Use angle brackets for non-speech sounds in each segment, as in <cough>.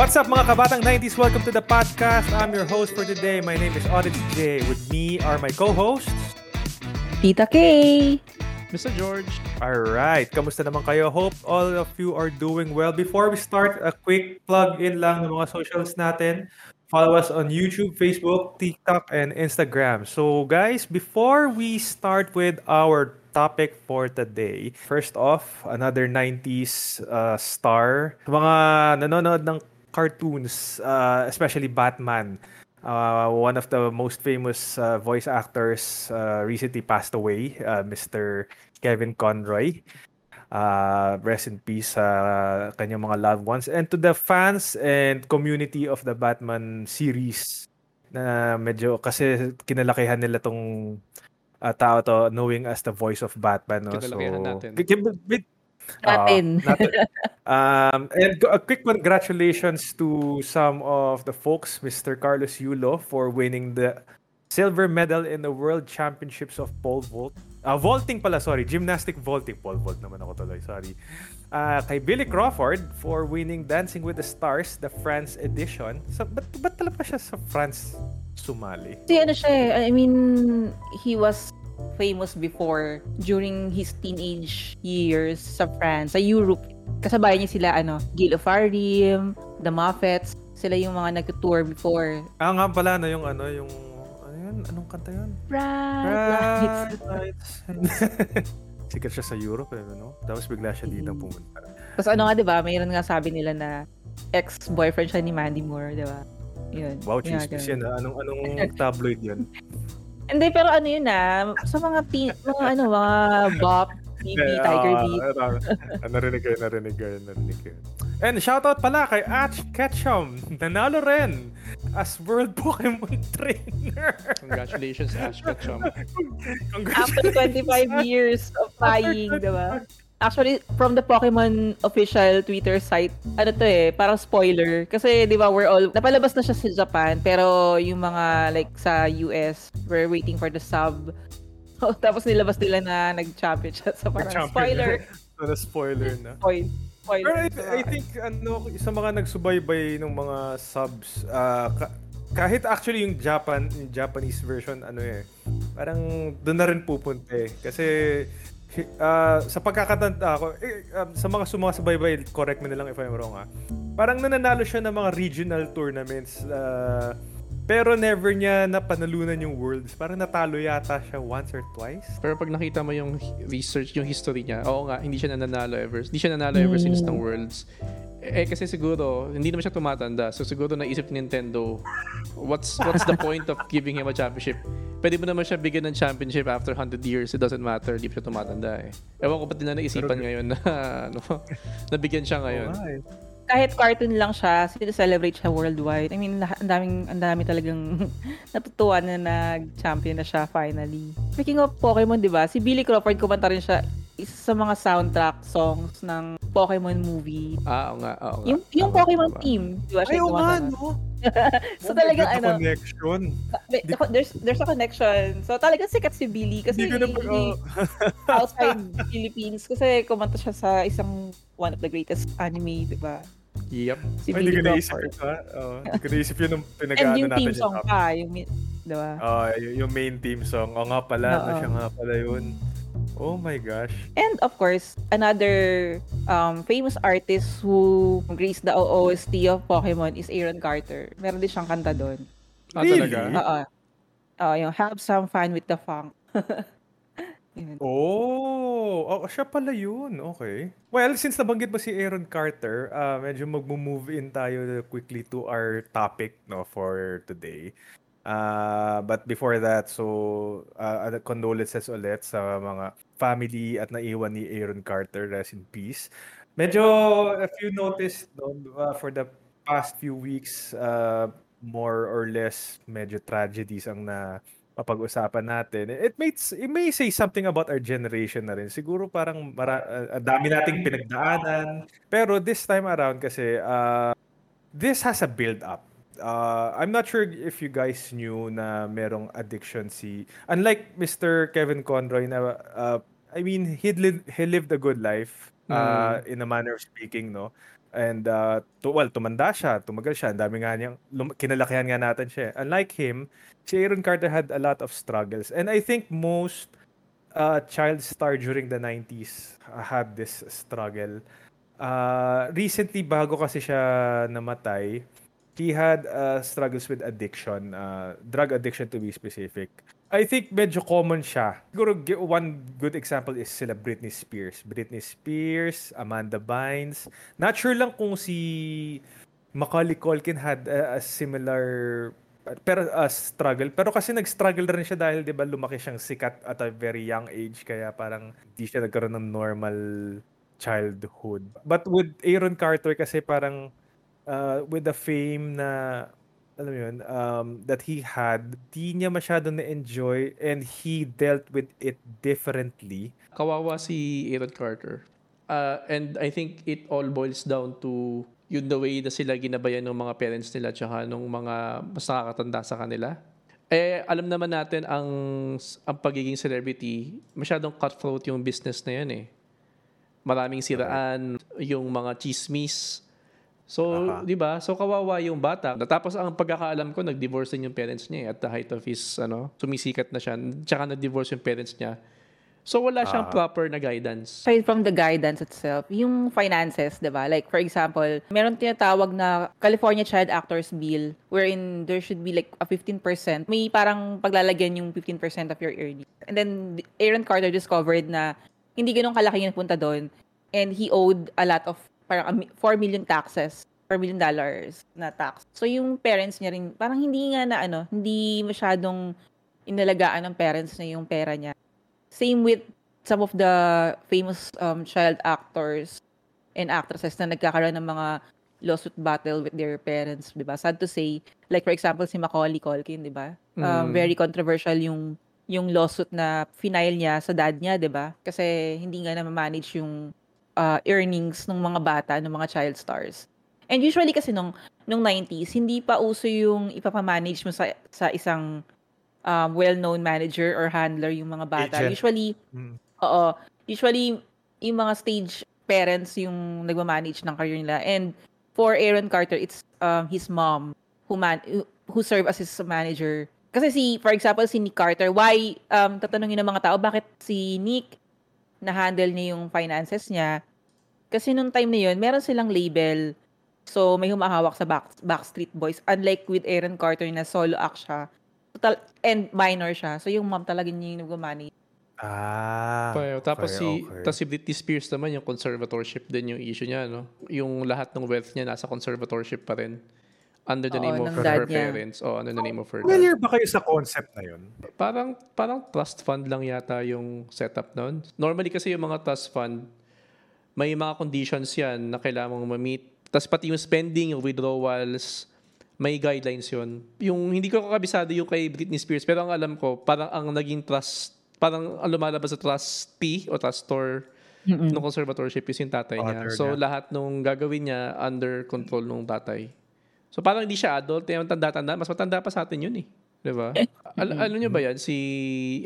What's up mga kabatang 90s? Welcome to the podcast. I'm your host for today. My name is Odyssey J. With me are my co-hosts. Tita K. Mr. George. Alright, kamusta naman kayo? Hope all of you are doing well. Before we start, a quick plug-in lang ng mga socials natin. Follow us on YouTube, Facebook, TikTok, and Instagram. So guys, before we start with our topic for today, first off, another 90s uh, star. Mga nanonood ng cartoons, uh, especially Batman. Uh, one of the most famous uh, voice actors uh, recently passed away, uh, Mr. Kevin Conroy. Uh, rest in peace sa uh, kanyang mga loved ones. And to the fans and community of the Batman series na medyo kasi kinalakihan nila tong uh, tao to knowing as the voice of Batman. No? So, natin. k- k- Natin. Uh, natin. <laughs> um, and a quick congratulations to some of the folks, Mr. Carlos Yulo, for winning the silver medal in the World Championships of pole vault. Ah, vaulting pala, sorry. Gymnastic vaulting. Pole vault naman ako tuloy, sorry. Ah, kay Billy Crawford for winning Dancing with the Stars, the France edition. Sa, ba't, ba't talaga siya sa France sumali? Kasi ano siya eh, I mean, he was famous before during his teenage years sa France, sa Europe. Kasabay niya sila, ano, Gil of Arim, The Muppets, sila yung mga nag-tour before. Ah, nga pala na yung ano, yung ano yun? Anong kanta yun? Bright. Bright lights. Sikat siya sa Europe, eh, no? Tapos bigla siya dito Mm. pumunta. Tapos ano nga, di ba, mayroon nga sabi nila na ex-boyfriend siya ni Mandy Moore, di ba? Yun. Wow, chismis yan. ah. Anong, anong <laughs> tabloid yun? Hindi, pero ano yun ah, sa mga teen, mga ano, mga Bop, TV, Eh, Tiger ah, Beat. ah, ah, narinig ko narinig ko narinig ko. And shoutout pala kay Ash Ketchum. Nanalo rin as World Pokemon <laughs> Trainer. Congratulations, Ash Ketchum. After 25 years of flying, di ba? Actually, from the Pokemon official Twitter site, ano to eh, parang spoiler. Kasi, di ba, we're all, napalabas na siya sa Japan, pero yung mga, like, sa US, we're waiting for the sub. So, <laughs> tapos nilabas nila na nag-champion siya. So, parang Champion. spoiler. <laughs> Ano, spoiler na. Spoil. Spoiler. Pero I, So, I think, ano, sa mga nagsubaybay ng mga subs, ah, ka- kahit actually yung Japan, yung Japanese version, ano eh, parang doon na rin pupunta eh. Kasi, ah, sa pagkakatanda ko, eh, um, sa mga sumasabay-bay, correct me na lang if I'm wrong ah, parang nananalo siya ng mga regional tournaments, ah, pero never niya napanalunan yung worlds. Parang natalo yata siya once or twice. Pero pag nakita mo yung research, yung history niya, oo nga, hindi siya nananalo ever. Hindi siya nanalo ever since ng Worlds. Eh, kasi siguro, hindi naman siya tumatanda. So siguro naisip ni Nintendo, what's what's the point of giving him a championship? Pwede mo naman siya bigyan ng championship after 100 years. It doesn't matter. Hindi pa siya tumatanda eh. Ewan ko ba't nila naisipan Pero- ngayon na, <laughs> ano, nabigyan siya ngayon. Eh. kahit cartoon lang siya, celebrate siya worldwide. I mean, ang daming, ang dami talagang <laughs> natutuwa na nag-champion na siya finally. Speaking of Pokemon, di ba? Si Billy Crawford, kumanta rin siya isa sa mga soundtrack songs ng Pokemon movie. Ah, oo nga, oo nga. Yung, yung Tama, Pokemon tama. team, di ba? Ay, oo nga, no? <laughs> So Oh God, ano, the connection. may- there's, there's a connection. So talagang sikat si Billy kasi na pag... he- outside <laughs> Philippines kasi kumanta siya sa isang one of the greatest anime, di ba? Yep. Si Ay, hindi ko naisip ha? Oo, hindi ko <laughs> naisip yun nung And pinag-ano yung natin song yung pa, yung, di ba? Oh, yung main team song. O nga pala, Oo. na siya nga pala yun. Oh my gosh. And of course, another um, famous artist who graced the OST of Pokemon is Aaron Carter. Meron din siyang kanta doon. Ah, Really? talaga? Oo. Oo, yung Have Some Fun with the Funk. <laughs> Oh, oh, siya pala yun. Okay. Well, since nabanggit mo si Aaron Carter, uh, medyo mag-move in tayo quickly to our topic no for today. Uh, but before that, so uh, condolences ulit sa mga family at naiwan ni Aaron Carter. Rest in peace. Medyo, if you noticed, no, uh, for the past few weeks, uh, more or less, medyo tragedies ang na mapag-usapan natin. It may, it may say something about our generation na rin. Siguro parang mara, uh, dami nating pinagdaanan. Pero this time around kasi, uh, this has a build-up. Uh, I'm not sure if you guys knew na merong addiction si... Unlike Mr. Kevin Conroy na, uh, I mean, he lived, he lived a good life uh, in a manner of speaking, no? And uh, to, well, tumanda siya, tumagal siya. Ang dami nga niyang, lum- kinalakihan nga natin siya. Unlike him, si Aaron Carter had a lot of struggles. And I think most uh, child star during the 90s had this struggle. Uh, recently, bago kasi siya namatay, he had uh, struggles with addiction, uh, drug addiction to be specific. I think medyo common siya. Siguro one good example is sila Britney Spears. Britney Spears, Amanda Bynes. Not sure lang kung si Macaulay Culkin had a, a similar pero a struggle. Pero kasi nag-struggle rin siya dahil 'di ba lumaki siyang sikat at a very young age kaya parang di siya nagkaroon ng normal childhood. But with Aaron Carter kasi parang uh, with the fame na alam mo yun, um, that he had, di niya masyado na-enjoy and he dealt with it differently. Kawawa si Aaron Carter. Uh, and I think it all boils down to yun the way na sila ginabayan ng mga parents nila tsaka nung mga mas nakakatanda sa kanila. Eh, alam naman natin ang, ang pagiging celebrity, masyadong cutthroat yung business na yan eh. Maraming siraan, yung mga chismis. So, Aha. 'di ba? So kawawa yung bata. Tapos ang pagkakaalam ko, nag-divorce din yung parents niya eh, at the height of his ano, sumisikat na siya. Tsaka nag-divorce yung parents niya. So wala siyang Ah. proper na guidance. aside from the guidance itself, yung finances, 'di ba? Like for example, meron tinatawag na California Child Actors Bill wherein there should be like a 15%. May parang paglalagyan yung 15% of your earnings. And then Aaron Carter discovered na hindi ganun kalaki yung punta doon and he owed a lot of parang a mi- 4 million taxes 4 million dollars na tax. So yung parents niya rin parang hindi nga na ano, hindi masyadong inalagaan ng parents na yung pera niya. Same with some of the famous um, child actors and actresses na nagkakaroon ng mga lawsuit battle with their parents, 'di ba? Sad to say, like for example si Macaulay Culkin, 'di ba? Um, Mm. very controversial yung yung lawsuit na final niya sa dad niya, 'di ba? Kasi hindi nga na manage yung uh, earnings ng mga bata, ng mga child stars. And usually kasi nung nung 90s, hindi pa uso yung ipapamanage mo sa sa isang um, well-known manager or handler yung mga bata. Agent. Usually, Mm. oo, usually yung mga stage parents yung nagmamanage ng career nila. And for Aaron Carter, it's um, his mom who man who serve as his manager. Kasi si, for example, si Nick Carter, why, um, tatanungin ng mga tao, bakit si Nick na-handle niya yung finances niya? Kasi nung time na yun, meron silang label. So, may humahawak sa back, Backstreet Boys. Unlike with Aaron Carter na solo act siya. Total, and minor siya. So, yung mom talaga niya yung nag-manage. Ah. Pa- tapos okay, si okay. tapos si Britney Spears naman yung conservatorship din yung issue niya no. Yung lahat ng wealth niya nasa conservatorship pa rin. Under the Oo, name of ng her niya. parents. Oh, under the name of her dad. Familiar ba kayo sa concept na yun? Parang parang trust fund lang yata yung setup noon. Normally kasi yung mga trust fund may mga conditions yan na kailangan mong ma-meet. Tapos pati yung spending, yung withdrawals, may guidelines yun. Yung hindi ko kakabisado yung kay Britney Spears, pero ang alam ko, parang ang naging trust, parang ang lumalabas sa trustee o trustor ng conservatorship is yung tatay niya. Father So niya. lahat nung gagawin niya under control ng tatay. So parang hindi siya adult, eh, tanda-tanda, mas matanda pa sa atin yun eh. Di ba? Al- alam niyo ba yan, si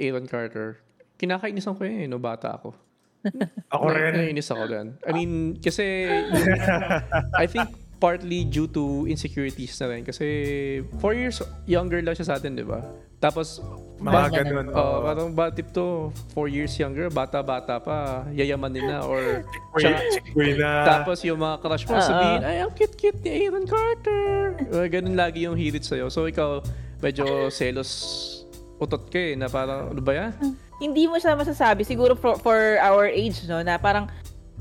Aaron Carter? Kinakainisan ko yun eh, no bata ako. Ako rin. Nainis ako dyan. I mean, kasi <laughs> I think partly due to insecurities na rin. Kasi four years younger lang siya sa atin, di ba? Tapos, Mga Ba- ganun. oh, oo. parang batip to, four years younger, bata-bata pa, yayaman din na, or chikoy na. tapos yung mga crush mo Ah, sabihin, ay, ang cute-cute ni Aaron Carter. Uh, ganun lagi yung hirit sa'yo. So, ikaw, medyo selos utot ka eh, na parang, ano ba yan? Hindi mo siya masasabi, siguro for, for our age, no, na parang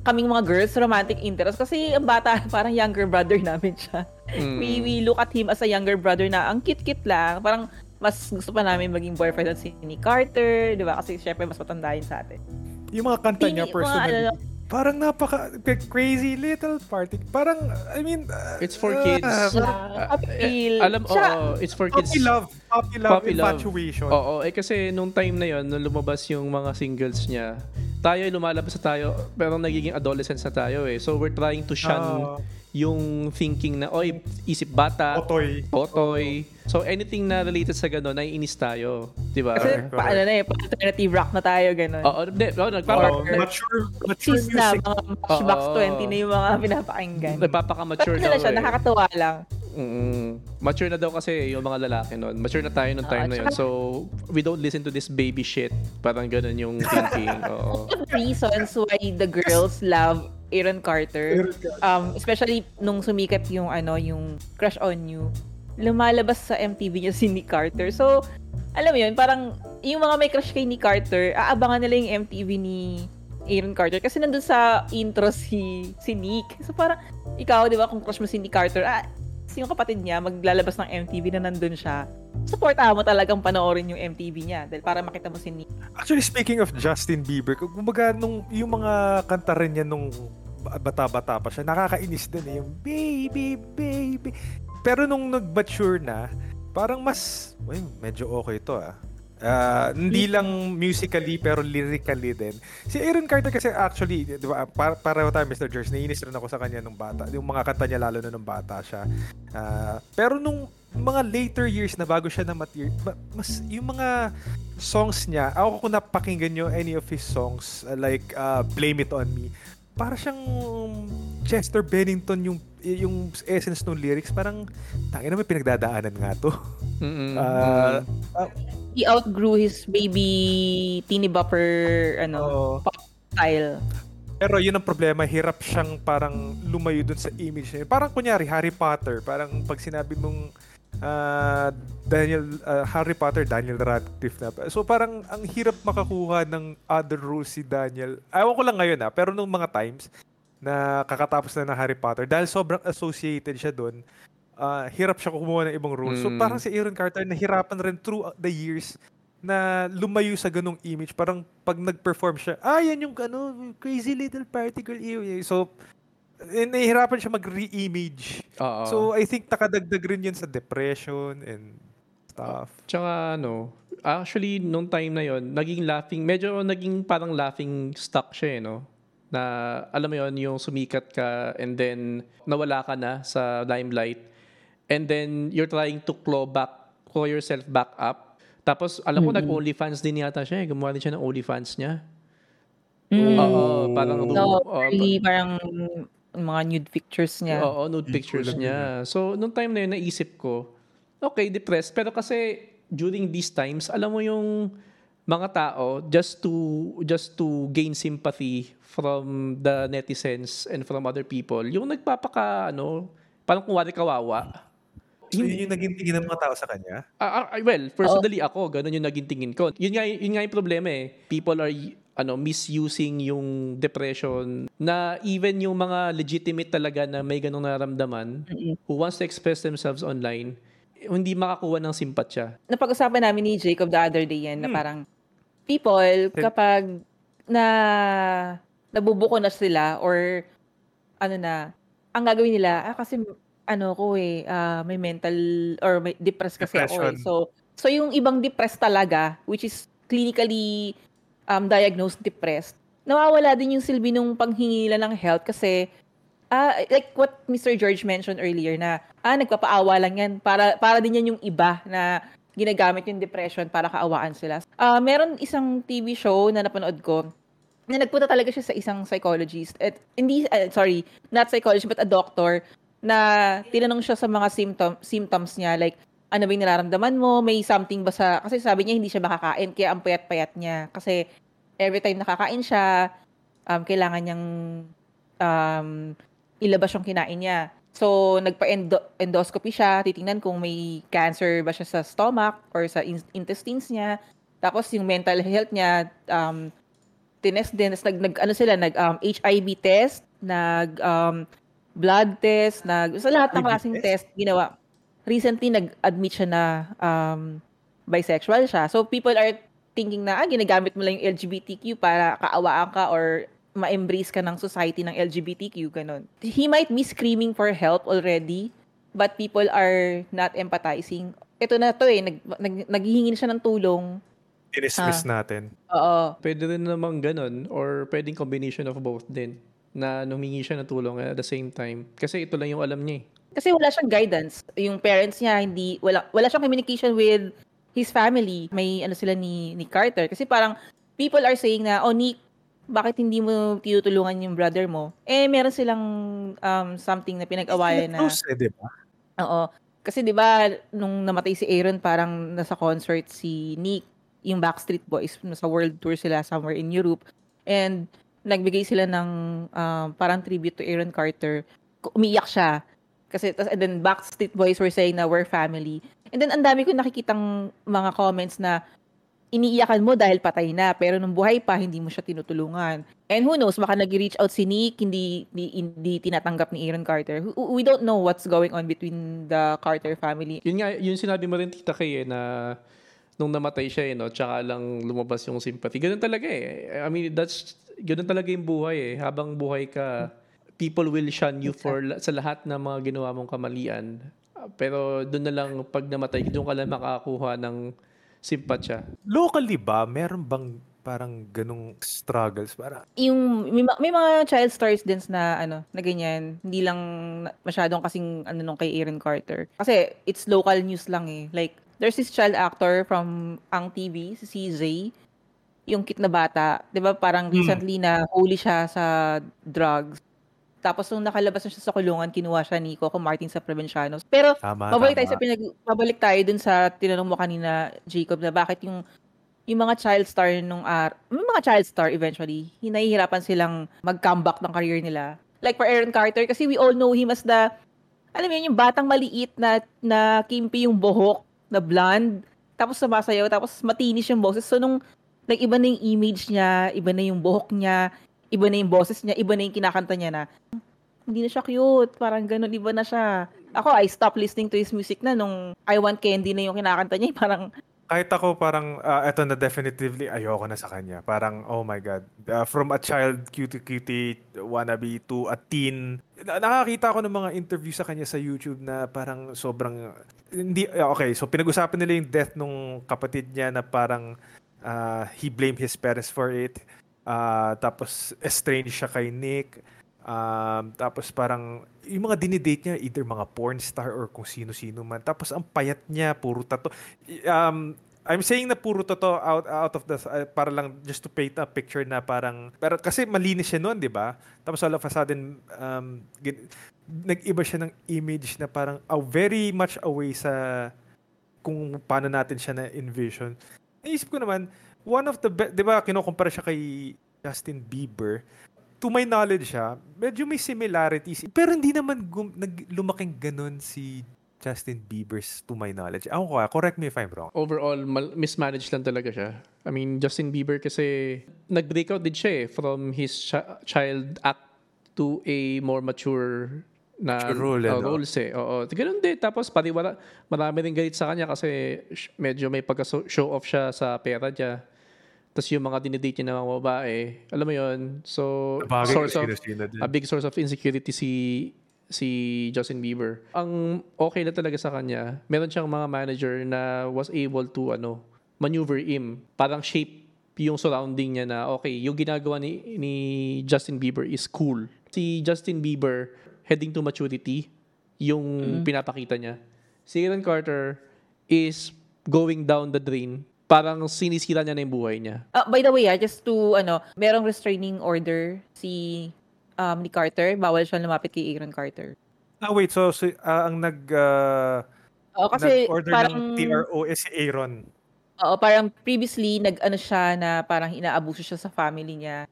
kaming mga girls, romantic interest. Kasi ang bata, <laughs> parang younger brother namin siya. Mm. We, we look at him as a younger brother na ang cute-cute lang. Parang mas gusto pa namin maging boyfriend at si ni Carter, di ba? Kasi syempre mas matanda yun sa atin. Yung mga kanta niya, Hindi, mga personally, ano- parang napaka crazy little party. Parang, I mean, uh, It's for uh, kids. Ah, Appeal. eh, alam, oo, Siya- it's for kids. Puppy love. Puppy love. Puppy love. infatuation. Oo, eh kasi nung time na yon nung lumabas yung mga singles niya, tayo ay lumalabas na tayo, pero nagiging adolescents na tayo eh. So we're trying to shun Ah. yung thinking na, oy, isip bata, Otoy. Otoy. So anything na related sa ganun, naiinis tayo. Di ba? Kasi Correct. paano na eh, pa- alternative rock na tayo, gano'n. Oo, hindi. Oo, nagpapa, Oh, mature, mature Sis na, music. mga Matchbox Oo. 20 na yung mga pinapakinggan. nagpapaka-mature Ba't daw na siya, eh. nakakatawa lang. Mm, mature na daw kasi yung mga lalaki noon. Mature na tayo nung time Ah, na yun. tsaka- So, we don't listen to this baby shit. Parang ganun yung thinking. <laughs> Oo. One of the reasons why the girls love Aaron Carter, um, especially nung sumikat yung ano, yung Crush on You, lumalabas sa MTV niya si Nick Carter. So, alam mo yun, parang yung mga may crush kay Nick Carter, aabangan nila yung MTV ni Aaron Carter kasi nandun sa intro si si Nick. So parang ikaw, 'di ba, kung crush mo si Nick Carter, ah, yung kapatid niya maglalabas ng MTV na nandun siya. Supportahan mo talagang panoorin yung MTV niya dahil para makita mo si Nick. Actually, speaking of Justin Bieber, kumbaga nung yung mga kanta rin niya nung bata-bata pa siya, nakakainis din eh. Yung baby, baby. Pero nung nag-mature na, parang mas, uy, medyo okay to ah. Ah, hindi lang musically pero lyrically din. Si Aaron Carter kasi actually, 'di ba, para pareho tayo Mr. George, naiinis rin ako sa kanya nung bata. Yung mga kanta niya lalo na nung bata siya. Ah, pero nung mga later years na bago siya na mature, mas yung mga songs niya, ako kung napakinggan nyo any of his songs, uh, like uh, Blame It On Me, para siyang Chester Bennington yung yung essence ng lyrics parang tangina may pinagdadaanan nga to. Mm-mm. Ah, ah, He outgrew his baby teeny bopper ano, oo. style. Pero yun ang problema, hirap siyang parang lumayo dun sa image niya. Parang kunyari, Harry Potter, parang pag sinabi mong ah, Daniel, ah, Harry Potter, Daniel Radcliffe na. So parang ang hirap makakuha ng other roles si Daniel. Ayaw ko lang ngayon ah, pero nung mga times na kakatapos na ng Harry Potter, dahil sobrang associated siya doon, ah, hirap siya kumuha ng ibang roles. So Mm. parang si Aaron Carter, nahirapan rin through the years na lumayo sa ganong image. Parang pag nag-perform siya, ah, yan yung ano, crazy little particle. So, eh, nahihirapan siya mag-re-image. Oo. So, I think nakadagdag rin yun sa depression and stuff. Tsaka ano, actually, nung time na yon naging laughing, medyo naging parang laughing stock siya eh, no? Na, alam mo yon yung sumikat ka and then nawala ka na sa limelight. And then, you're trying to claw back, claw yourself back up. Tapos, alam ko, nag-OnlyFans din yata siya eh. Gumawa din siya ng OnlyFans niya. Mm. Oo, parang... No, oo, really, parang mga nude pictures niya. Oo, nude pictures niya. So, nung time na yun, naisip ko, okay, depressed. Pero kasi, during these times, alam mo yung mga tao, just to, just to gain sympathy from the netizens and from other people, yung nagpapaka, ano, parang kung wari kawawa. So, yun yung naging tingin ng mga tao sa kanya? Ah, ah, well, personally ako, ganun yung naging tingin ko. Yun nga, yun nga yung problema eh. People are ano misusing yung depression na even yung mga legitimate talaga na may ganong nararamdaman who wants to express themselves online hindi makakuha ng simpatsya. Napag-usapan namin ni Jacob the other day yan na parang people kapag na nabubuko na sila or ano na, ang gagawin nila, ah kasi ano ko eh, ah, may mental or may depressed kasi ako eh. Depression. So, so yung ibang depressed talaga, which is clinically um, diagnosed depressed, nawawala din yung silbi nung panghingi nila ng help kasi ah like what Mr. George mentioned earlier na ah nagpapaawa lang yan para para din yan yung iba na ginagamit yung depression para kaawaan sila. Ah meron isang TV show na napanood ko na nagpunta talaga siya sa isang psychologist. At hindi ah, sorry, not psychologist but a doctor na tinanong siya sa mga symptom symptoms niya like ano ba yung nararamdaman mo? May something ba sa... Kasi sabi niya hindi siya makakain, kaya ang payat-payat niya. Kasi every time nakakain siya, um, kailangan niyang um, ilabas yung kinain niya. So, nagpa-endoscopy siya, titingnan kung may cancer ba siya sa stomach or sa in- intestines niya. Tapos yung mental health niya, um, tinest din. Tapos nag, nag, ano sila, nag um, HIV test, nag um, blood test, nag, sa lahat ng klaseng test? test ginawa. Recently, nag-admit siya na um, bisexual siya. So, people are thinking na, ah, ginagamit mo lang yung LGBTQ para kaawaan ka or ma-embrace ka ng society ng LGBTQ, ganun. He might be screaming for help already, but people are not empathizing. Ito na to eh, nag, nag, naghihingi siya ng tulong, Dinismiss natin. Oo. Pwede rin namang ganun or pwedeng combination of both din na humingi siya ng tulong at the same time. Kasi ito lang yung alam niya eh. Kasi wala siyang guidance. Yung parents niya, hindi, wala, wala siyang communication with his family. May ano sila ni, ni Carter. Kasi parang people are saying na, oh Nick, bakit hindi mo tinutulungan yung brother mo? Eh, meron silang um, something na pinag-awayan na... Close eh, di ba? Oo. Kasi 'di ba nung namatay si Aaron parang nasa concert si Nick, yung Backstreet Boys, nasa world tour sila somewhere in Europe. And nagbigay sila ng um, parang tribute to Aaron Carter. Umiyak siya. Kasi and then Backstreet Boys were saying na we're family. And then ang dami ko nakikitang mga comments na iniiyakan mo dahil patay na pero nung buhay pa hindi mo siya tinutulungan. And who knows, baka nag-reach out si Nick, hindi, hindi, hindi tinatanggap ni Aaron Carter. We don't know what's going on between the Carter family. Yun nga, yun sinabi mo rin tita Kay eh, na nung namatay siya eh, no, tsaka lang lumabas yung sympathy. Ganun talaga eh. I mean, that's, ganun talaga yung buhay eh. Habang buhay ka, people will shun you for la- sa lahat ng mga ginawa mong kamalian. Pero doon na lang, pag namatay, doon ka lang makakuha ng simpatsya. Locally ba, meron bang parang ganong struggles? Para, Yung may, ma- may mga child stars din na ano, na ganyan, hindi lang masyadong kasing ano nung kay Aaron Carter. Kasi it's local news lang eh. Like there's this child actor from Ang TV, si CJ, yung cute na bata, 'di ba? Parang recently na huli siya sa drugs. Tapos nung nakalabas na siya sa kulungan, kinuha siya ni Coco Martin sa Provincianos. Pero tama, Mabalik tayo sa pinag mabalik tayo dun sa tinanong mo kanina, Jacob, na bakit yung yung mga child star nung ar may mga child star eventually, hinahihirapan silang mag-comeback ng career nila. Like for Aaron Carter, kasi we all know him as the, alam mo yun, yung batang maliit na, na kimpi yung buhok, na blonde, tapos sumasayaw, tapos matinis yung boses. So nung, like, iba na yung image niya, iba na yung buhok niya, iba na yung boses niya, iba na yung kinakanta niya na, hindi na siya cute. Parang ganun, iba na siya. Ako, I stopped listening to his music na nung I Want Candy na yung kinakanta niya. Parang, kahit ako parang, ah, eto na definitively, ayoko na sa kanya. Parang, oh my God. Ah, from a child, cutie-cutie, wannabe, to a teen. Na- nakakita ako ng mga interview sa kanya sa YouTube na parang sobrang, hindi, ah, okay, so pinag-usapan nila yung death nung kapatid niya na parang ah, he blamed his parents for it. Ah, tapos estranged siya kay Nick. Um, tapos parang yung mga dinidate niya either mga porn star or kung sino-sino man. Tapos ang payat niya, puro tato. Um, I'm saying na puro tato out out of the uh, para lang just to paint a picture na parang pero kasi malinis siya noon, 'di ba? Tapos all of a sudden um, gin- nag-iba siya ng image na parang uh, very much away sa kung paano natin siya na envision. Naisip ko naman, one of the be- 'di ba kinukumpara siya kay Justin Bieber. To my knowledge siya, medyo may similarities. Pero hindi naman gum- nag- lumaking ganun si Justin Bieber's to my knowledge. Ako ko, correct me if I'm wrong. Overall, mal- mismanaged lang talaga siya. I mean, Justin Bieber kasi nag-breakout din siya eh from his chi- child act to a more mature na role, eh, uh, no? roles eh. Oo. Ganun din. Tapos pariwara, marami rin galit sa kanya kasi medyo may pagka-show off siya sa pera niya. Tapos yung mga dinidate niya ng mga babae, alam mo yon So, Bagay source of, a big source of insecurity si si Justin Bieber. Ang okay na talaga sa kanya, meron siyang mga manager na was able to ano, maneuver him, parang shape yung surrounding niya na okay, yung ginagawa ni, ni Justin Bieber is cool. Si Justin Bieber heading to maturity yung pinapakita niya. Si Aaron Carter is going down the drain. Parang sinisira niya na yung buhay niya. Ah, by the way, ah, just to, ano, merong restraining order si um, ni Carter. Bawal siya lumapit kay Aaron Carter. Ah, wait. So, si, ah, ang nag, ah, Oo, kasi nag-order parang, ng TRO is si Aaron. oo, parang previously, nag-ano siya na parang inaabuso siya sa family niya.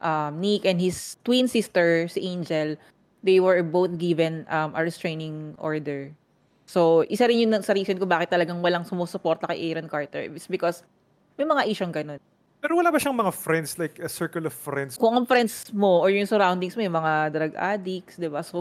Um, Nick and his twin sister, si Angel, they were both given um, a restraining order. So, isa rin yun sa reason ko bakit talagang walang sumusuporta kay Aaron Carter. It's because may mga isyong ganun. Pero wala ba siyang mga friends, like a circle of friends? kung ang friends mo or yung surroundings mo, yung mga drug addicts, di ba? So,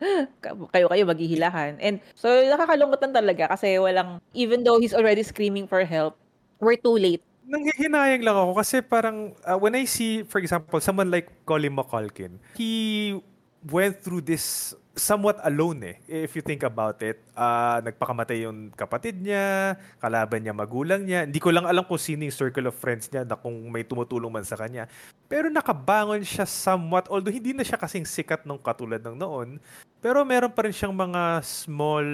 <laughs> kayo-kayo maghihilahan. And so, nakakalungkot lang talaga kasi walang, even though he's already screaming for help, we're too late. Nanghihinayang lang ako kasi parang uh, when I see, for example, someone like Colin McCulkin, he went through this somewhat alone eh, if you think about it. Ah, nagpakamatay yung kapatid niya, kalaban niya, magulang niya. Hindi ko lang alam kung sino yung circle of friends niya na kung may tumutulong man sa kanya. Pero nakabangon siya somewhat, although hindi na siya kasing sikat nung katulad ng noon. Pero meron pa rin siyang mga small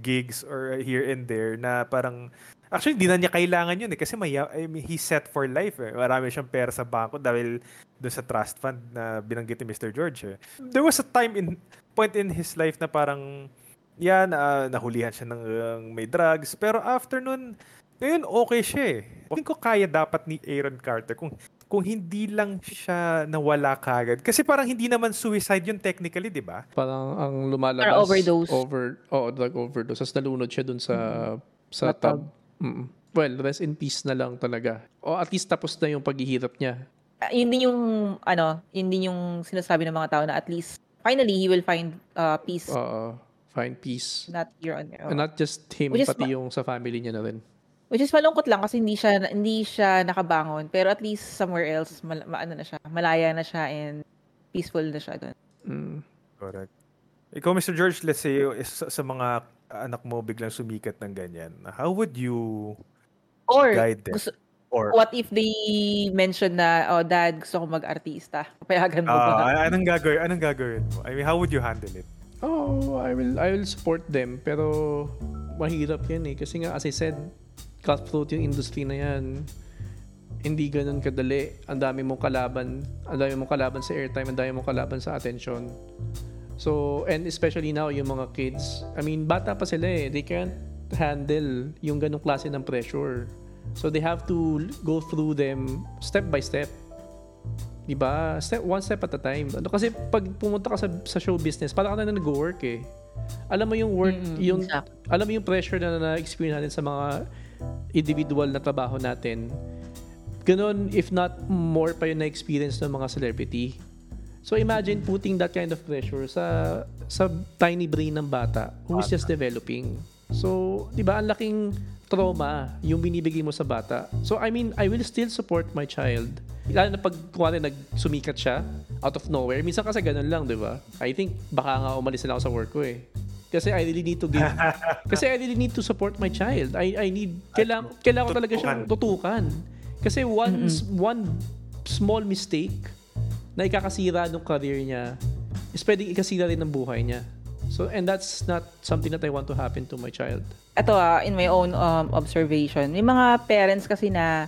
gigs or here and there na parang Actually, hindi na niya kailangan yun eh. Kasi may, I mean, he's set for life eh. Marami siyang pera sa bangko dahil doon sa trust fund na binanggit ni Mr. George eh. There was a time in, point in his life na parang, yan, uh, nahulihan siya ng uh, may drugs. Pero after nun, ngayon okay siya eh. Hindi ko kaya dapat ni Aaron Carter kung kung hindi lang siya nawala kagad. Kasi parang hindi naman suicide yun technically, di ba? Parang ang lumalabas. Parang overdose. Over, oh, drug overdose. Tapos nalunod siya dun sa, sa Bathtub. tub. Mm. Well, rest in peace na lang talaga. O at least tapos na yung paghihirap niya. Ah, yun din yung, ano, yun din yung sinasabi ng mga tao na at least, finally, he will find uh, peace. Uh, find peace. not here on And not just him, Which pati ma- yung sa family niya na rin. Which is malungkot lang kasi hindi siya hindi siya nakabangon pero at least somewhere else mal, maano na siya malaya na siya and peaceful na siya doon. Mm. Correct. Ikaw, Mr. George, let's say, sa, sa mga anak mo biglang sumikat ng ganyan, how would you Or guide them? gusto, Or, what if they mention na oh dad gusto ko mag-artista? Papayagan mo Ah, ba? an- anong gagawin? Anong gagawin mo? I mean, how would you handle it? Oh, I will I will support them pero mahirap 'yan eh kasi nga as I said, cutthroat yung industry na 'yan. Hindi ganun kadali. Ang dami mong kalaban, ang dami mong kalaban sa airtime, ang dami mong kalaban sa attention. So, and especially now yung mga kids, I mean, bata pa sila eh. They can't handle yung ganung klase ng pressure. So they have to go through them step by step. 'Di ba? Step one step at a time. Ano kasi pag pumunta ka sa sa show business, parang ka na nag-work eh. Alam mo yung work, Mm-mm, yung exact. alam mo yung pressure na na-experience natin sa mga individual na trabaho natin. Ganon, if not more pa yung na-experience ng mga celebrity. So imagine putting that kind of pressure sa sa tiny brain ng bata who is just developing. So, 'di ba, ang laking trauma yung binibigay mo sa bata. So, I mean, I will still support my child. Lalo na pag kuwari nagsumikat siya out of nowhere. Minsan kasi ganun lang, 'di ba? I think baka nga umalis na ako sa work ko eh. Kasi I really need to give <laughs> kasi I really need to support my child. I I need kailangan kailangan ko talaga siyang tutukan. Kasi one one small mistake na ikakasira ng career niya is pwedeng ikasira rin ng buhay niya. So, and that's not something that I want to happen to my child. Ito ah, in my own um, observation, may mga parents kasi na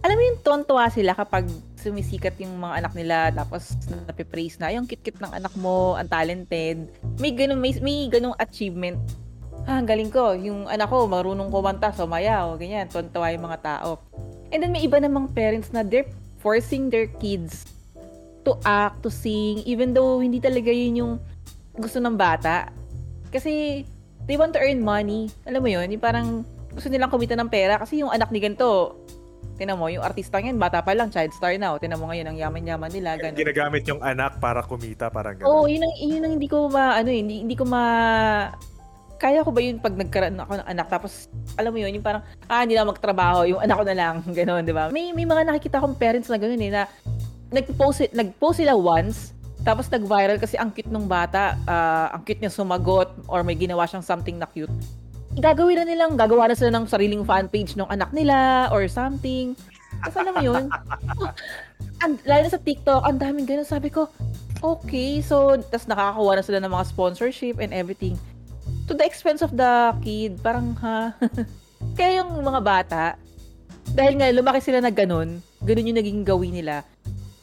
alam mo yung tontuwa sila kapag sumisikat yung mga anak nila tapos napipraise na yung kit-kit ng anak mo, ang talented. May ganun may, may ganung achievement. Ah, galing ko. Yung anak ko marunong kumanta, sumayaw, ganyan. Tontuwa yung mga tao. And then may iba namang parents na they're forcing their kids to act, to sing, even though hindi talaga yun yung gusto ng bata. Kasi they want to earn money. Alam mo yun, yung parang gusto nilang kumita ng pera kasi yung anak ni ganito, tinan mo, yung artista ngayon, bata pa lang, child star na. O, tinan mo ngayon, ang yaman-yaman nila, ganun. Ginagamit yung anak para kumita, parang Oo, oh, yun ang, yun ang hindi ko ma, ano eh, hindi, hindi ko ma, kaya ko ba yun pag nagkaroon ako ng anak tapos alam mo yun yung parang ah hindi na magtrabaho yung anak ko na lang <laughs> ganoon di ba may may mga nakikita akong parents na ganoon eh na nagpo-post nagpost sila once tapos nag-viral kasi ang cute nung bata ah, ang cute niya sumagot or may ginawa siyang something na cute. Gagawin na nilang gagawa na sila ng sariling fan page ng anak nila or something. Tapos alam mo yun? <laughs> And, lalo na sa TikTok ang daming ganun. Sabi ko okay so tapos nakakakuha na sila ng mga sponsorship and everything. To the expense of the kid. Parang, ha? <laughs> Kaya yung mga bata, dahil nga lumaki sila na ganun, ganun yung naging gawin nila,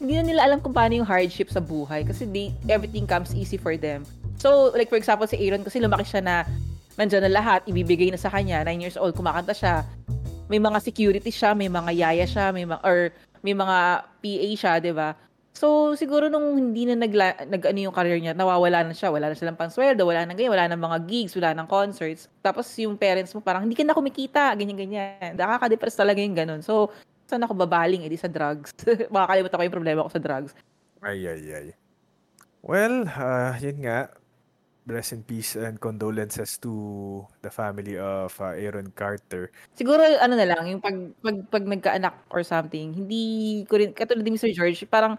hindi na nila alam kung paano yung hardship sa buhay kasi they, everything comes easy for them. So, like for example, si Aaron, kasi lumaki siya na nandyan na lahat, ibibigay na sa kanya, 9 years old, kumakanta siya. May mga security siya, may mga yaya siya, may mga, or may mga PA siya, di ba? So, siguro nung hindi na nagla, nag ano yung career niya, nawawala na siya. Wala na silang pansweldo, wala na ganyan, wala na mga gigs, wala na concerts. Tapos yung parents mo parang, hindi ka na kumikita, ganyan-ganyan. Nakaka-depress talaga yung ganun. So, saan ako babaling? Edi sa drugs. <laughs> Makakalimutan ko yung problema ko sa drugs. Ay, ay, ay. Well, uh, yun nga. Rest in peace and condolences to the family of uh, Aaron Carter. Siguro, ano na lang, yung pag, pag, pag nagkaanak or something, hindi ko rin, katulad ni Mr. George, parang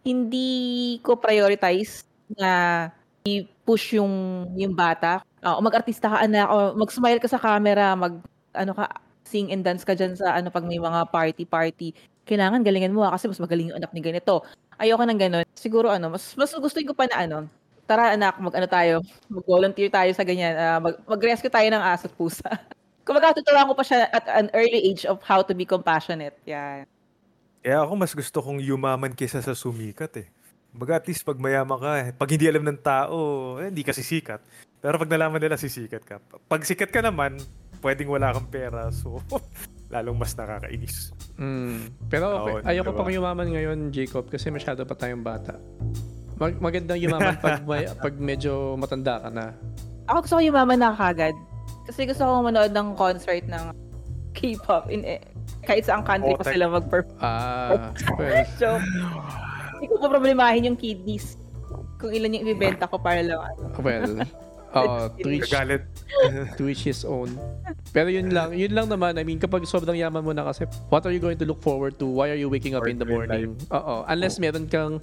hindi ko prioritize na i-push yung yung bata. O mag-artista ka anak o mag-smile ka sa camera, mag ano ka sing and dance ka diyan sa ano pag may mga party-party. Kailangan galingan mo ah, kasi mas magaling yung anak ni ganito. Ayoko ng gano'n. Siguro ano, mas mas gustuhin ko pa na ano, tara anak, mag-ano tayo, mag-volunteer tayo sa ganyan. ah, mag, mag-rescue tayo ng aso at pusa. <laughs> Kumbaga, tuturuan ko pa siya at an early age of how to be compassionate. Yan. Kaya ako mas gusto kong yumaman kaysa sa sumikat eh. Baga at least pag mayaman ka, eh, pag hindi alam ng tao, eh, hindi ka sisikat. Pero pag nalaman nila sisikat ka. Pag sikat ka naman, pwedeng wala kang pera. So, <laughs> lalong mas nakakainis. Mm. Pero okay. Oo, ayoko diba? pang yumaman ngayon, Jacob, kasi masyado pa tayong bata. Mag- magandang yumaman pag, may, <laughs> pag medyo matanda ka na. Ako gusto ko yumaman na kagad. Kasi gusto ko manood ng concert ng K-pop in eh, kahit saan country Oh, pa sila mag-perform. Ah, well, <laughs> So, hindi ko problemahin yung kidneys. Kung ilan yung ibibenta ko para lang. ano. well. Oh, Twitch, Galit. Twitch his own. Pero yun lang, yun lang naman. I mean, kapag sobrang yaman mo na kasi, what are you going to look forward to? Why are you waking up in the to morning? Oo. Unless meron kang,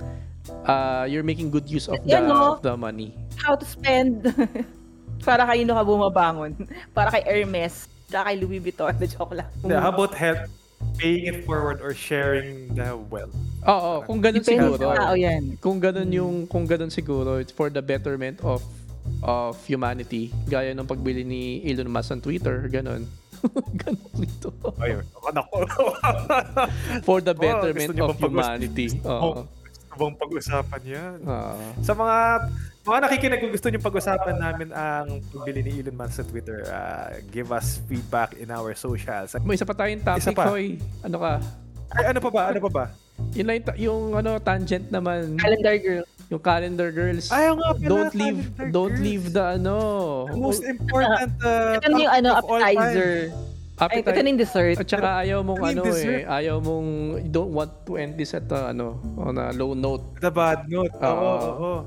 uh, you're making good use of the, no? of the money. How to spend. <laughs> para kay ka bumabangon. <laughs> Para kay Hermes. Tsaka kay Louis Vuitton. Na <laughs> joke lang. Yeah, how about help paying it forward or sharing the wealth? Oo, kung ganun Depende siguro. sa tao yan. Kung ganun yung kung ganun siguro it's for the betterment of of humanity gaya ng pagbili ni Elon Musk ng Twitter ganun <laughs> ganun dito Ayun. For the Oh, betterment niyo of humanity Oh, gusto bang pag-usapan yan? Oo. Sa mga mga nakikinig kung gusto niyo pag-usapan namin ang pagbili ni Elon Musk sa Twitter, uh, give us feedback in our socials. may isa pa tayong Isa topic pa. Hoy. ano ka Ay, ano pa ba? Ano pa ba? Yun lang yung, yung ano tangent naman Calendar girl. yung calendar girls Ayaw nga pala, don't leave calendar don't girls. leave the ano The most important uh, Ito yung ano, of all time. appetizer. Ay, ito yung dessert. At saka ayaw mong Ano ano dessert? eh, ayaw mong you don't want to end this at uh, ano on a low note. The bad note. Oo, Oo. oo, oo.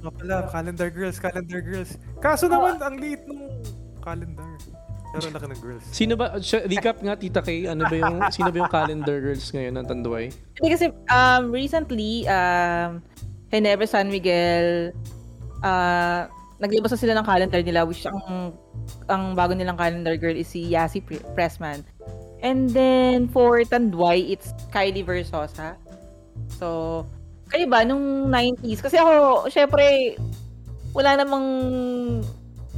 Nga pala, calendar girls, calendar girls. Kaso naman, ang liit ng calendar. Ang laki ng girls. Sino ba siya- recap nga Tita Kay, ano ba yung sino ba yung calendar girls ngayon ng Tanduay? Hindi kasi um, recently, um, Ginebra San Miguel, uh, naglabas na sila ng calendar nila which ang ang bago nilang calendar girl is si Yasi Pre- Pressman. And then for Tanduay, it's Kylie Versosa. So, kayo ba nung 90s? Kasi ako, syempre, wala namang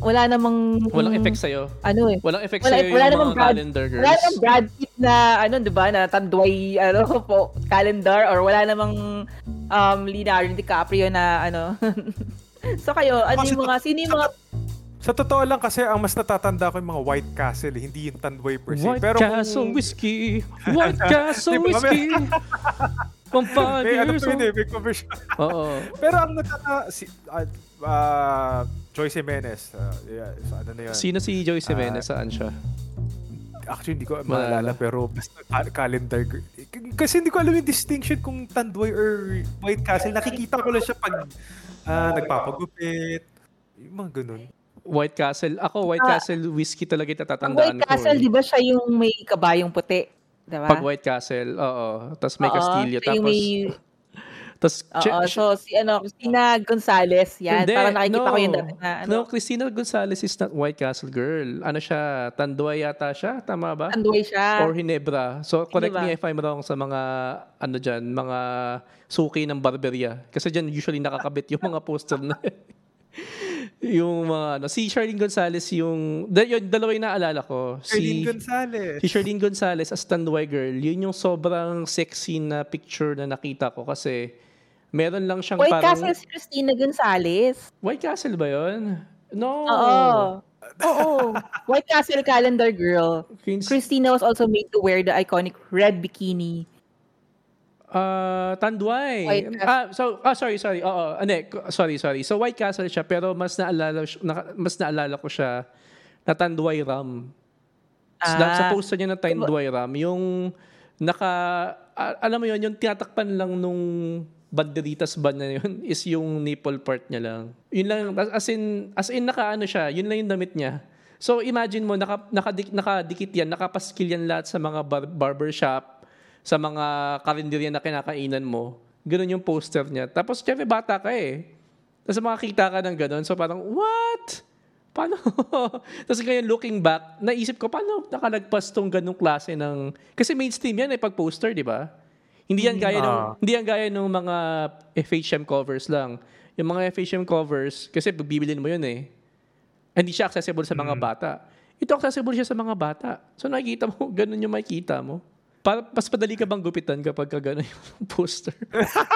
wala namang Walang effect sa ano eh. Walang effect Wala- sa yung wala mga namang Brad- calendar girls. Wala namang Brad Pitt na, ano, di ba, na tanduay, ano, <laughs> po, calendar, or wala namang um, Leonardo DiCaprio na, ano. <laughs> so kayo, ano yung mga, sino yung mga, Sa totoo lang kasi, ang mas natatanda ko yung mga White Castle, eh, hindi yung Tanduay per se. White Pero Castle kung, whiskey. White <laughs> Castle whiskey. Pang five may ano yun old. eh, may commercial. Oo. Pero ang natata... Si, ah, ah, Joyce Jimenez. ah, yeah, so ano na yun? Sino si Joyce Ah, Jimenez? Saan siya? Actually, hindi ko Maalala. pero basta cal- calendar. Kasi hindi ko alam yung distinction kung Tanduay or White Castle. Nakikita ko lang siya pag ah, nagpapagupit. Yung mga ganun. White Castle. Ako, White Ah. Castle whiskey talaga tatatandaan White ko. Castle, eh. di ba siya yung may kabayong puti? Di ba? Pag White Castle, oo. Tapos may Oo, Castillo. Tapos, may- tapos, Oo, so si ano, Christina Gonzalez, yan. Hindi, Parang nakikita no. ko yun dati na, ano, No, Christina Gonzalez is not White Castle girl. Ano siya? Tanduay yata siya? Tama ba? tanduay siya. Or Hinebra. So, correct Hinebra. me if I'm wrong sa mga, ano dyan, mga suki ng barberia. Kasi dyan usually nakakabit yung mga poster na <laughs> yung mga, ano, si Charlene Gonzalez yung, da, yun, dalawa yung naalala ko. Charlene Si, Gonzalez. si Charlene Gonzalez as Tanduay girl, yun yung sobrang sexy na picture na nakita ko kasi meron lang siyang White parang... Castle si Christina Gonzalez. White Castle ba yun? No. Oo. Oo. <laughs> White Castle calendar girl. Queens, Christina was also made to wear the iconic red bikini. Ah, Tanduay. White Castle. Ah, so ah sorry, sorry. Oo, ane, sorry, sorry. So White Castle siya pero mas naalala naka- mas naalala ko siya na Tanduay Ram. So, Ah. sa poster niya na Tanduay Ram, yung naka alam mo yun, yung tinatakpan lang nung banderitas ba na yun <laughs> is yung nipple part niya lang. Yun lang, as in, as in naka ano siya, yun lang yung damit niya. So imagine mo, naka, nakadik, nakadikit yan, nakapaskil yan lahat sa mga bar, barbershop, sa mga karinderya na kinakainan mo. Ganun yung poster niya. Tapos syempre bata ka eh. Tapos makakita ka ng ganun. So parang, what? Paano? <laughs> Tapos ngayon looking back, naisip ko, paano nakalagpas tong ganung klase ng... Kasi mainstream yan eh, pag poster, di ba? Hindi yan gaya ng, Ah. hindi yan gaya ng mga FHM covers lang. Yung mga FHM covers, kasi bibilin mo yun eh, hindi siya accessible sa mga bata. Ito accessible siya sa mga bata. So nakikita mo, <laughs> ganun yung makikita mo. Para, mas padali ka bang gupitan kapag ka ganun yung <laughs> poster?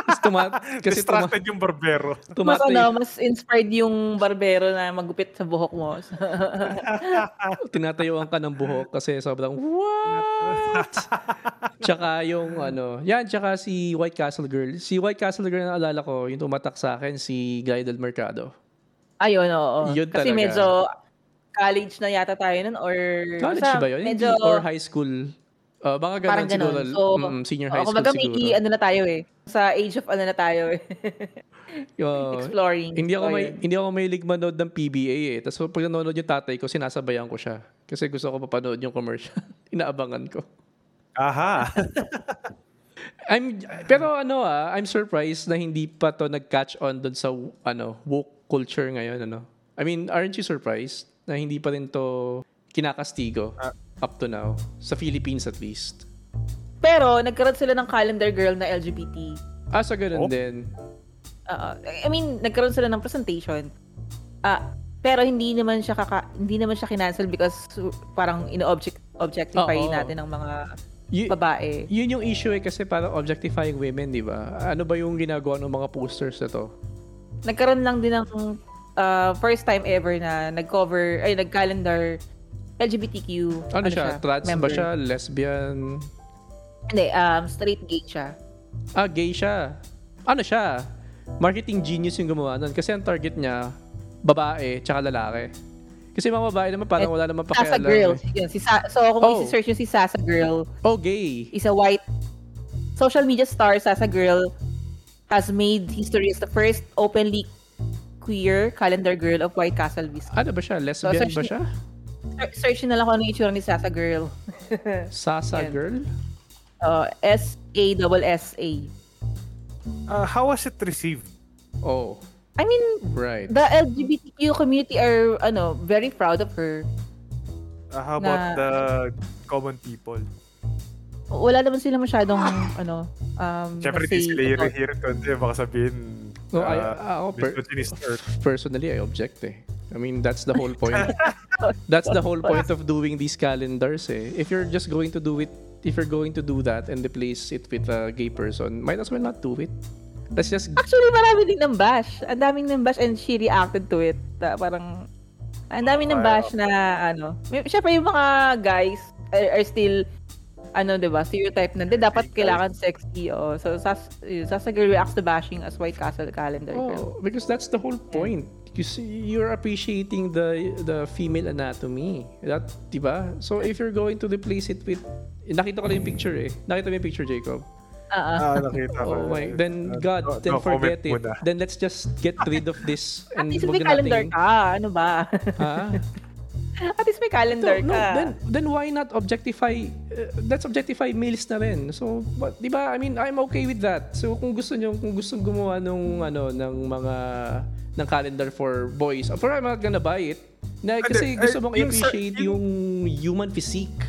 Mas tuma- <laughs> kasi tuma- Distracted yung barbero. <laughs> Mas tumatay, ano, mas inspired yung barbero na magupit sa buhok mo. tinatayuan ka ng buhok kasi sobrang, what? tsaka yung ano, yan, tsaka si White Castle Girl. Si White Castle Girl na alala ko, yung tumatak sa akin, si Glidel Mercado. Ayun, oo. Yun Kasi talaga. medyo college na yata tayo nun or... College basta ba yun? Medyo, or high school? Uh, mga ganun parang siguro. ganun. So, mm, senior high Oo, school kumbaga may siguro. i- ano na tayo eh. Sa age of ano na tayo eh. <laughs> Yo, Exploring. hindi ako may hindi ako may manood ng PBA eh. Tapos pag nanonood yung tatay ko, sinasabayan ko siya. Kasi gusto ko papanood yung commercial. <laughs> Inaabangan ko. Aha. <laughs> I'm pero ano ah, I'm surprised na hindi pa to nag-catch on doon sa ano, woke culture ngayon ano. I mean, aren't you surprised na hindi pa rin to kinakastigo up to now sa Philippines at least. Pero nagkaroon sila ng calendar girl na LGBT. Ah, sa ganun Oh. din. Oo. I mean, nagkaroon sila ng presentation. Ah, pero hindi naman siya kaka, hindi naman siya kinancel because parang ino-object objectify Oo. natin ng mga Y- babae. yun yung issue eh kasi parang objectifying women, di ba? Ano ba yung ginagawa ng mga posters na to? Nagkaroon lang din ng ah, first time ever na nag-cover, ay nag-calendar LGBTQ. Ano, siya? Trans ba member. siya? Lesbian? Hindi, um, straight gay siya. Ah, gay siya. Ano siya? Marketing genius yung gumawa nun. Kasi ang target niya, babae, tsaka lalaki. Kasi mga babae naman parang Eh, wala naman Sasa pakialam. Girl. eh. Yun, si Sa- so, kung Oh. isi-search yung si Sasa Girl, Oh, gay. is a white social media star, Sasa Girl, has made history as the first openly queer calendar girl of White Castle Whiskey. Ano ba siya? Lesbian search ba siya? Search na lang kung ano yung itsura ni Sasa Girl. <laughs> Sasa Yan. girl? Uh, S-A-S-S-A. Uh, how was it received? Oh, I mean, right. the LGBTQ community are ano very proud of her. Uh, how about Na- the common people? Wala naman sila masyadong ano um Siyempre, di sila yung about- hear ko. Hindi, baka sabihin, No, I, uh, ako, per- personally, I object eh. I mean, that's the whole point. <laughs> that's the whole point of doing these calendars eh. If you're just going to do it, if you're going to do that and replace it with a gay person, might as well not do it. Let's just Actually, marami din ng bash. Ang daming ng bash and she reacted to it. Ta- parang, ang daming ng bash na, ano, may, syempre yung mga guys are, are still, ano, di ba, stereotype na, di, dapat kailangan sexy, oh. So, sas, yun, Sasa Girl reacts to bashing as White Castle calendar girl. Oh, because that's the whole point. You see, you're appreciating the the female anatomy. That, di ba? So if you're going to replace it with nakita ko lang yung picture eh. Nakita mo yung picture, Jacob? Ah, ah. Ah, nakita ko. Oh my, then Uh, God, no- then no forget it. muna. Then let's just get rid of this At and least may na calendar nating- ka. Ano ba? Ha? <laughs> At least may calendar No, no, ka. then then why not objectify uh, that's objectify males na rin. So, but, 'di ba? I mean, I'm okay with that. So, kung gusto niyo, kung gusto gumawa nung ano ng mga ng calendar for boys, of course I'm not gonna buy it. Na, kasi Hindi, gusto mong yung sa- i-appreciate yung human physique.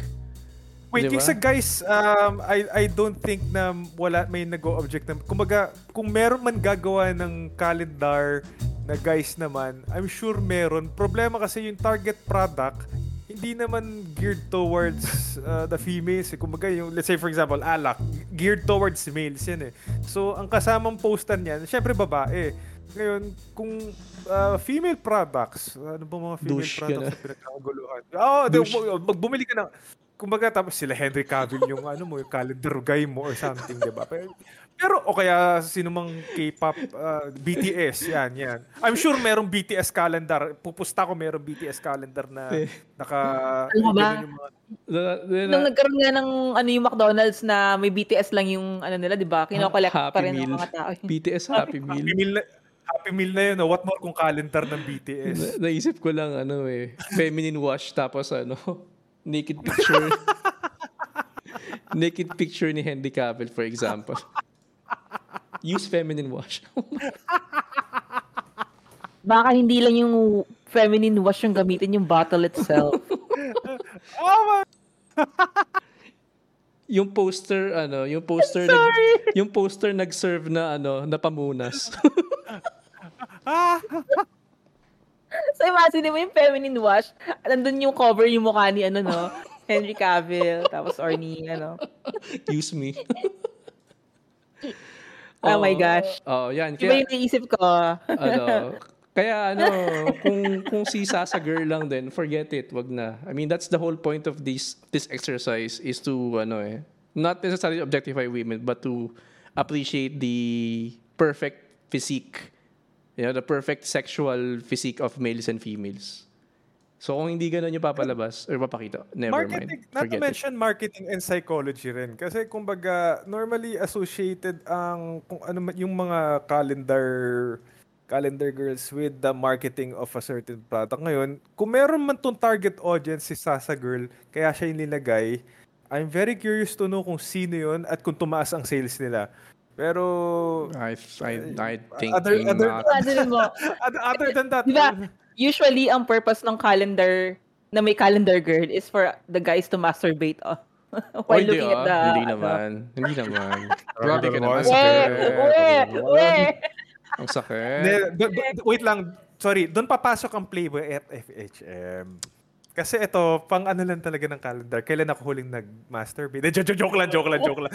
Wait, Diba? yung sa guys, um, I, I don't think na wala may nag-o-object na. Kumbaga, kung meron man gagawa ng calendar na guys naman, I'm sure meron. Problema kasi yung target product, hindi naman geared towards <laughs> uh, the females. eh. Kumbaga, yung, let's say for example, alak, geared towards males yan eh. So, ang kasamang postan niyan, syempre babae. Ngayon, kung uh, female products, ano ba mga female Douche, products na pinagkakaguluhan? Oo, oh, magbumili ka ng kumbaga tapos sila Henry Cavill yung ano mo yung calendar guy mo or something, 'di ba? Pero, pero o kaya sino mang K-pop uh, BTS, yan, yan. I'm sure merong BTS calendar. Pupusta ko merong BTS calendar na Eh. naka Ano ba? yung mga- Nung nagkaroon nga ng ano yung McDonald's na may BTS lang yung ano nila, 'di ba? Kino-collect Happy pa rin ng Meal. mga tao. <laughs> BTS Happy Happy Meal. Meal na, Happy Meal na yun. oh. What more kung calendar ng BTS? Na- naisip ko lang ano eh, feminine wash tapos ano, naked picture. <laughs> naked picture ni Henry Cavill for example. Use feminine wash. <laughs> baka hindi lang yung feminine wash yung gamitin yung bottle itself. <laughs> Oh my Yung poster, ano, yung poster, nag, yung poster nag-serve na, ano, na pamunas. So imagine mo yung feminine wash, nandun yung cover yung mukha ni ano no, Henry Cavill, tapos or ni ano. Use me. Oh, my gosh. Oh, yan. Iba Kaya, yung naisip ko. ano, kaya ano, <laughs> kung kung si Sasa girl lang din, forget it, wag na. I mean, that's the whole point of this this exercise is to ano eh, not necessarily objectify women, but to appreciate the perfect physique. You know, the perfect sexual physique of males and females. So kung hindi ganun yung papalabas or papakita, never marketing, mind. not to Forget it. mention marketing and psychology rin. Kasi kumbaga, normally associated ang kung ano yung mga calendar calendar girls with the marketing of a certain product. Ngayon, kung meron man tong target audience si Sasa Girl, kaya siya yung nilagay, I'm very curious to know kung sino yon at kung tumaas ang sales nila. Pero I, I, I think Other- other- not. Mo, <laughs> other, other than that, di ba, usually ang purpose ng calendar na may calendar girl is for the guys to masturbate oh, Oh, <laughs> while hindi looking at the... Hindi ano. naman. Hindi naman. <laughs> Grabe ka naman. Uwe! Uwe! Ang sakit. Wait lang. Sorry, doon papasok ang Playboy at FHM. Kasi ito, pang ano lang talaga ng calendar. Kailan ako huling nag-masturbate? Eh, joke lang, joke lang, joke lang.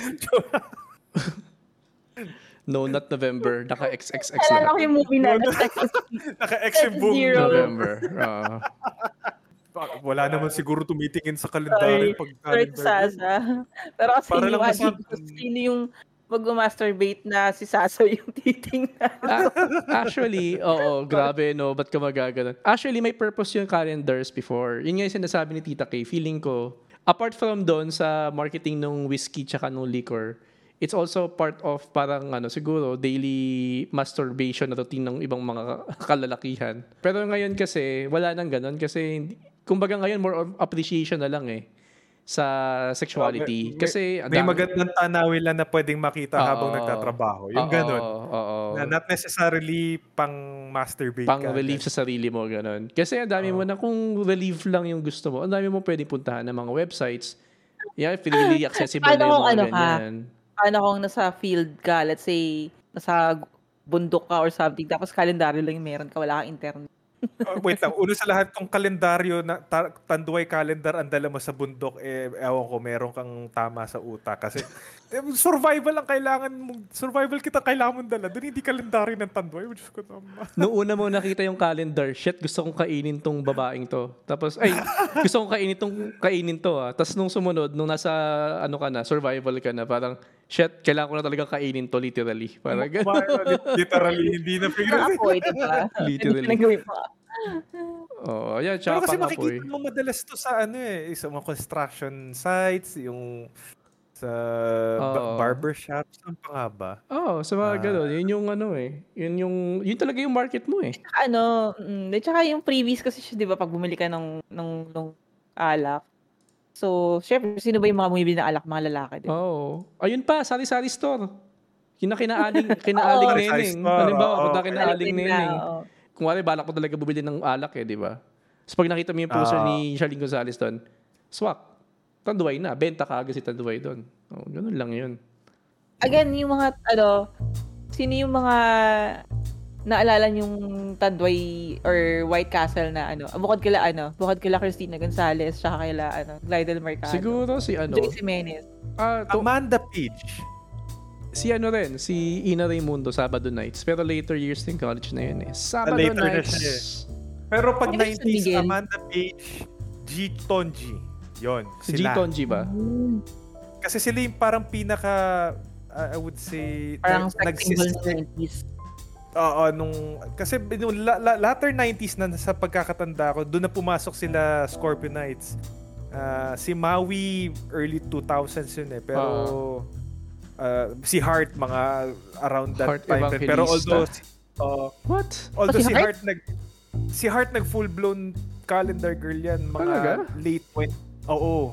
No, not November. Naka XXX Alala ko na. yung movie na <laughs> Naka-X yung boom. Zero. November. Ba- Wala naman siguro tumitingin sa kalendar Sorry. pag Sorry to calendar. Sasa. Pero kasi Para lang masab- sino yung mag-masturbate na si Sasa yung <laughs> titingnan. Actually, oo, grabe no, ba't ka magaganon? Actually, may purpose yung calendars before. Yun nga yung sinasabi ni Tita Kay. Feeling ko, apart from doon sa marketing ng whiskey tsaka ng liquor, it's also part of parang ano, siguro, daily masturbation na routine ng ibang mga <laughs> kalalakihan. Pero ngayon kasi, wala nang ganon kasi, kumbaga ngayon, more of appreciation na lang eh sa sexuality. May- kasi, May dami- magandang tanawin lang na pwedeng makita Oo. habang nagtatrabaho. Yung Oo, ganun. Oo. Na not necessarily pang masturbate pang ka. relief sa sarili mo, ganun. Kasi ang dami mo na, kung relief lang yung gusto mo, ang dami mo pwedeng puntahan ng mga websites. Yeah, freely <laughs> accessible na yung mga ano ka? Paano kung nasa field ka, let's say, nasa bundok ka or something, tapos kalendaryo lang yung meron ka, wala kang internet. <laughs> Oh, wait lang, una sa lahat, kung kalendaryo, na, ta- tanduay calendar ang dala mo sa bundok, eh, ewan ko, meron kang tama sa utak. Kasi <laughs> eh, survival ang kailangan mo, survival kita kailangan mong dala. Doon hindi kalendaryo ng tanduay. Diyos ko naman. <laughs> Noong una mo nakita yung calendar, shit, gusto kong kainin tong babaeng to. Tapos, ay, gusto kong kainin tong kainin to ah. Tapos nung sumunod, nung nasa, ano ka na, survival ka na, parang, shit, kailangan ko na talaga kainin to, literally. Parang, ganun. Literally, hindi na figure. Nakapoy, di ba? <laughs> Literally. Pinagawin mo. Oo, oh, yan, Pero kasi makikita mo madalas to sa ano eh, sa mga construction sites, yung sa ba- Oo. barbershops, saan pa nga ba? Oo, oh, sa mga Ah. ganun. Yun yung ano eh. Yun yung, yun talaga yung market mo eh. Ano, mm, at saka yung previous kasi siya, di ba, pag bumili ka ng, ng, ng alak, so, syempre, sino ba yung mga bumibili ng alak? Mga lalaki, di ba? Oo. Ayun pa, sari-sari store. Kina kinaaling, <laughs> kinaaling Oo. neneng. Halimbawa, oo. punta kinaaling neneng. oo. Kung wala, balak ko talaga bumili ng alak eh, di ba? Tapos pag nakita mo yung poster Ah. ni Charlene Gonzalez doon, swak. Tanduay na. Benta ka agad si Tanduay doon. Oh, ganun lang yun. Again, yung mga, ano, sino yung mga naalala yung Tadway or White Castle na ano, bukod kila ano, bukod kila Christina Gonzalez, tsaka kila ano, Glidel Mercado. Siguro si ano, Joy Jimenez. ah, to- Amanda Page. si ano rin, si Ina Raimundo, Sabado Nights. Pero later years din college na yun eh. Sabado later na Nights. siya Pero pag Ano ba si 90s, Miguel? Amanda Page, G. Tonji. Yon, Si G. sila. Tonji ba? Kasi sila yung parang pinaka, uh, I would say, Parang nag- sex symbol ng 90s. Oo, nung, kasi nung la, la, latter 90s na sa pagkakatanda ko, doon na pumasok sila Scorpionites. Ah, si Maui, early 2000s yun eh. Pero, ah, si Heart, mga around that Heart time. rin. Pero Evangelista. although, si, oo, What? although Oh, si si Heart? Heart nag, si Heart nag full-blown calendar girl yan. Mga Talaga? late point. Oo.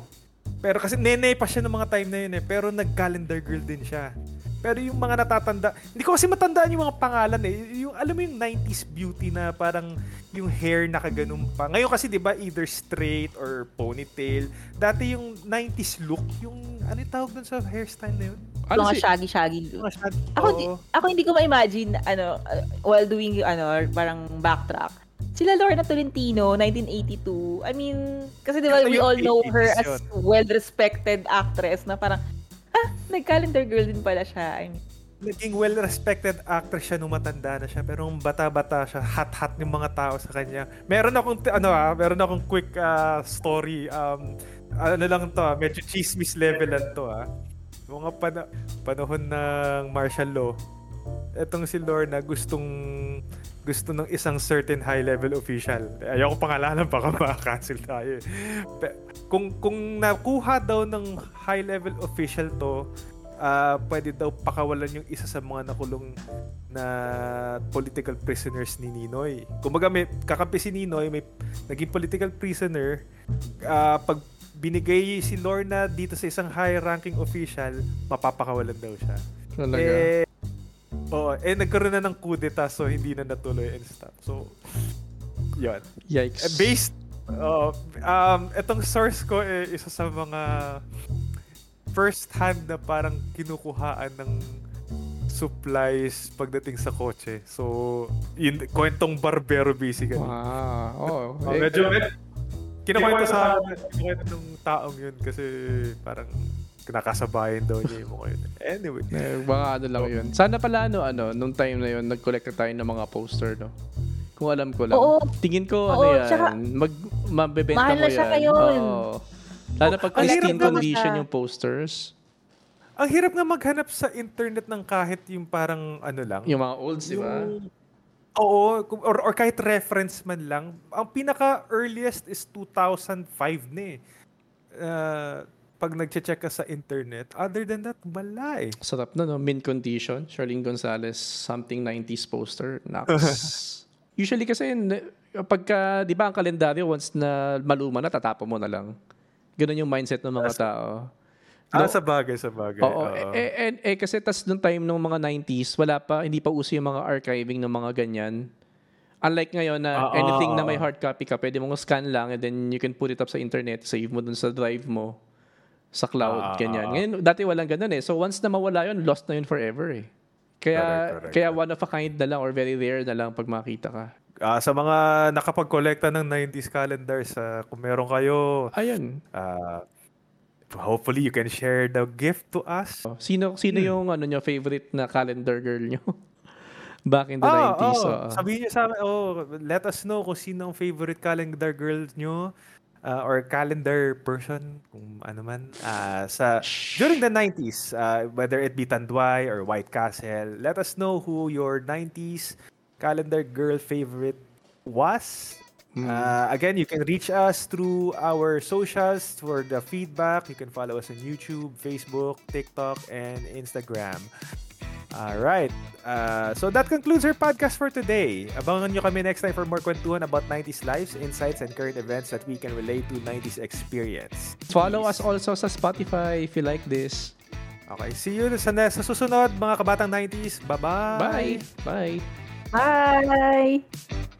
Pero kasi nene pa siya ng mga time na yun eh. Pero nag-calendar girl din siya. Pero yung mga natatanda, hindi ko kasi matandaan yung mga pangalan eh. Yung, alam mo yung 90s beauty na parang yung hair nakaganon pa. Ngayon kasi 'di ba either straight or ponytail. Dati yung 90s look, yung ano yung tawag dun sa hairstyle na yun? Ano mga si- shaggy-shaggy. Mga shad- Ako, di, ako hindi ko ma-imagine, ano, uh, while doing, ano, parang backtrack. Sila Lorna Tolentino, 1982. I mean, kasi di ba, Ito we all know 80s her as well-respected actress na parang, ah, nag-calendar girl din pala siya. I mean, naging well-respected actress siya nung matanda na siya pero nung bata-bata siya hot-hot yung mga tao sa kanya meron akong ano ah meron akong quick ah, story um ano lang to ah, medyo chismis level lang to ah mga pana- panahon ng martial law etong si Lorna gustong gusto ng isang certain high level official. Ayoko pangalanan baka <laughs> ma-cancel tayo. eh. Kung kung nakuha daw ng high level official to, ah pwede daw pakawalan yung isa sa mga nakulong na political prisoners ni Ninoy. Kumbaga may kakampi si Ninoy, may naging political prisoner, ah, pag binigay si Lorna dito sa isang high-ranking official, mapapakawalan daw siya. Talaga. Eh, oo, eh nagkaroon na ng kudeta so hindi na natuloy and stuff. So, yun. Yikes. Eh, based, oo, um, itong source ko eh, isa sa mga first hand na parang kinukuhaan ng supplies pagdating sa kotse. So, yun, kwentong barbero basically. Wow. Oh, Oh, <laughs> eh, medyo, med- kinukwento sa kinukwento ng taong yun kasi parang kinakasabayan daw niya yung mga yun. Anyway. eh, mga ano lang yun. Sana pala ano, ano, nung time na yun, nag-collect na tayo ng mga poster, no? Kung alam ko lang. Oo. Tingin ko, Oo, ano yan, tsaka- mag, mabebenta Mahal mo na yan. siya ngayon. Oo. Lalo pag Ang hirap pristine naman condition siya. yung posters. Ang hirap nga maghanap sa internet ng kahit yung parang ano lang. Yung mga olds, di ba? Yung- Oo, kung- or, or kahit reference man lang. Ang pinaka-earliest is 2005 na eh. Uh, pag nagche-check ka sa internet. Other than that, wala eh. Sarap na, no? Mint condition. Charlene Gonzalez, something 90s poster. Naks. <laughs> Usually kasi, pagka, di ba ang kalendaryo, once na maluma na, tatapon mo na lang. Ganun yung mindset ng mga tao. Ah, No. sa bagay, sa bagay. Oo. Eh, eh, eh, kasi tas nung time nung mga 90s, wala pa, hindi pa uso yung mga archiving ng mga ganyan. Unlike ngayon na Oo, anything na may hard copy ka, pwede mong scan lang and then you can put it up sa internet, save mo dun sa drive mo, sa Ah, cloud, ganyan. ah, ah. Ngayon, dati walang ganun eh. So once na mawala yun, lost na yun forever eh. Kaya, Correct, correct, kaya one of a kind na lang or very rare na lang pag makita ka. Ah, sa mga nakapag-collecta ng 90s calendars, ah, kung meron kayo, Ayun. ah, hopefully you can share the gift to us. Oh, Sino Hmm. sino yung ano nyo, favorite na calendar girl nyo? <laughs> Back in the Ah, 90s. oh, oo. sabihin niyo sa amin, oh, let us know kung sino ang favorite calendar girl nyo ah, or calendar person, kung ano man, ah, sa during the 90s, ah, whether it be Tanduay or White Castle, let us know who your 90s calendar girl favorite was. Uh, again, you can reach us through our socials for the feedback. You can follow us on YouTube, Facebook, TikTok, and Instagram. All right. Uh, so that concludes our podcast for today. Abangan nyo kami next time for more kwentuhan about 90s lives, insights, and current events that we can relate to 90s experience. Follow us also sa Spotify if you like this. Okay, see you sa, sa susunod mga kabatang 90s. Bye-bye! Bye. Bye. Bye!